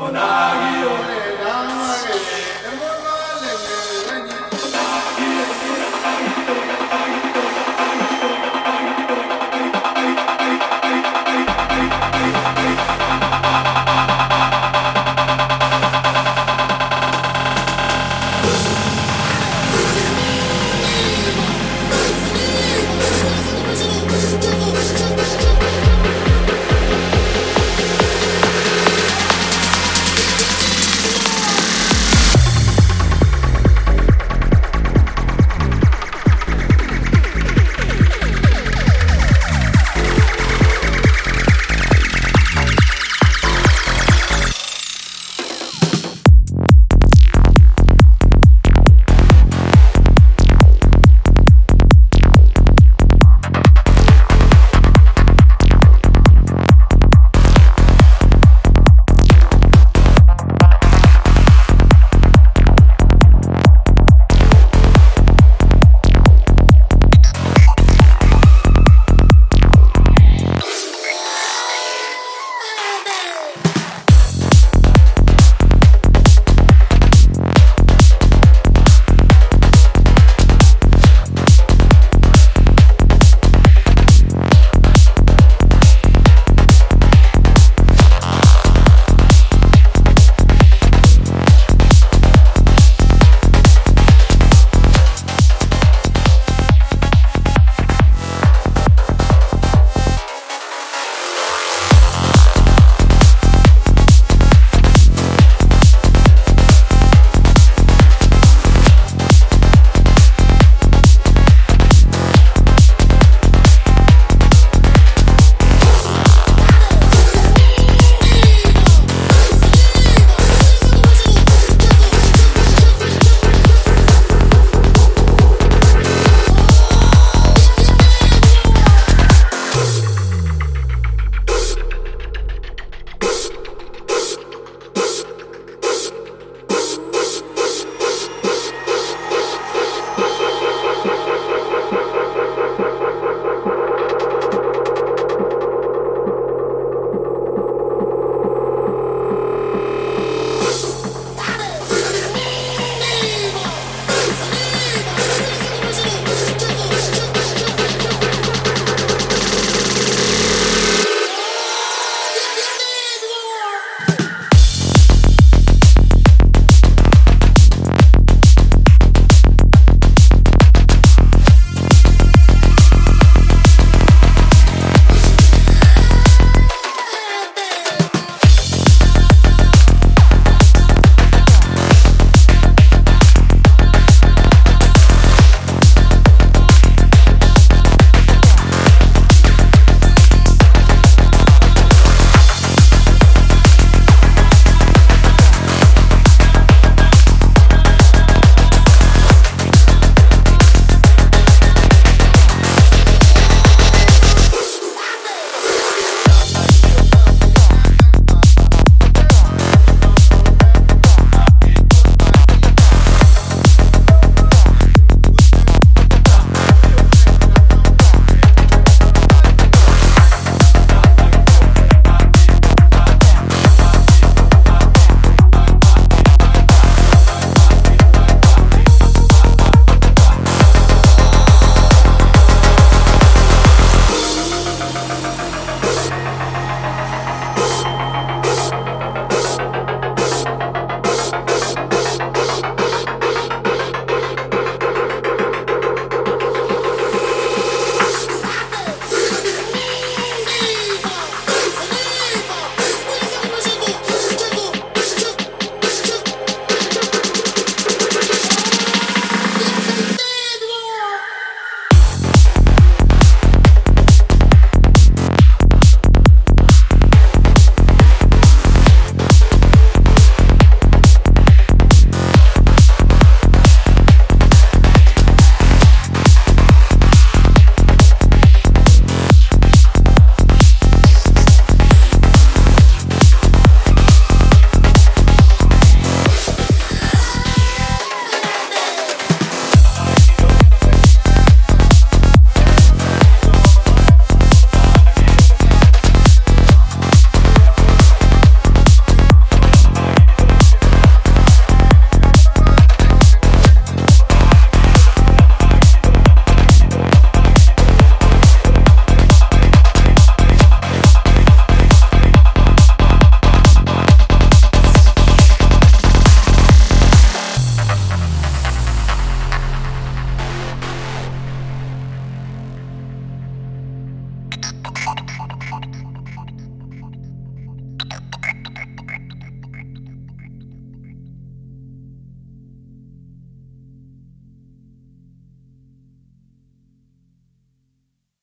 Onagi.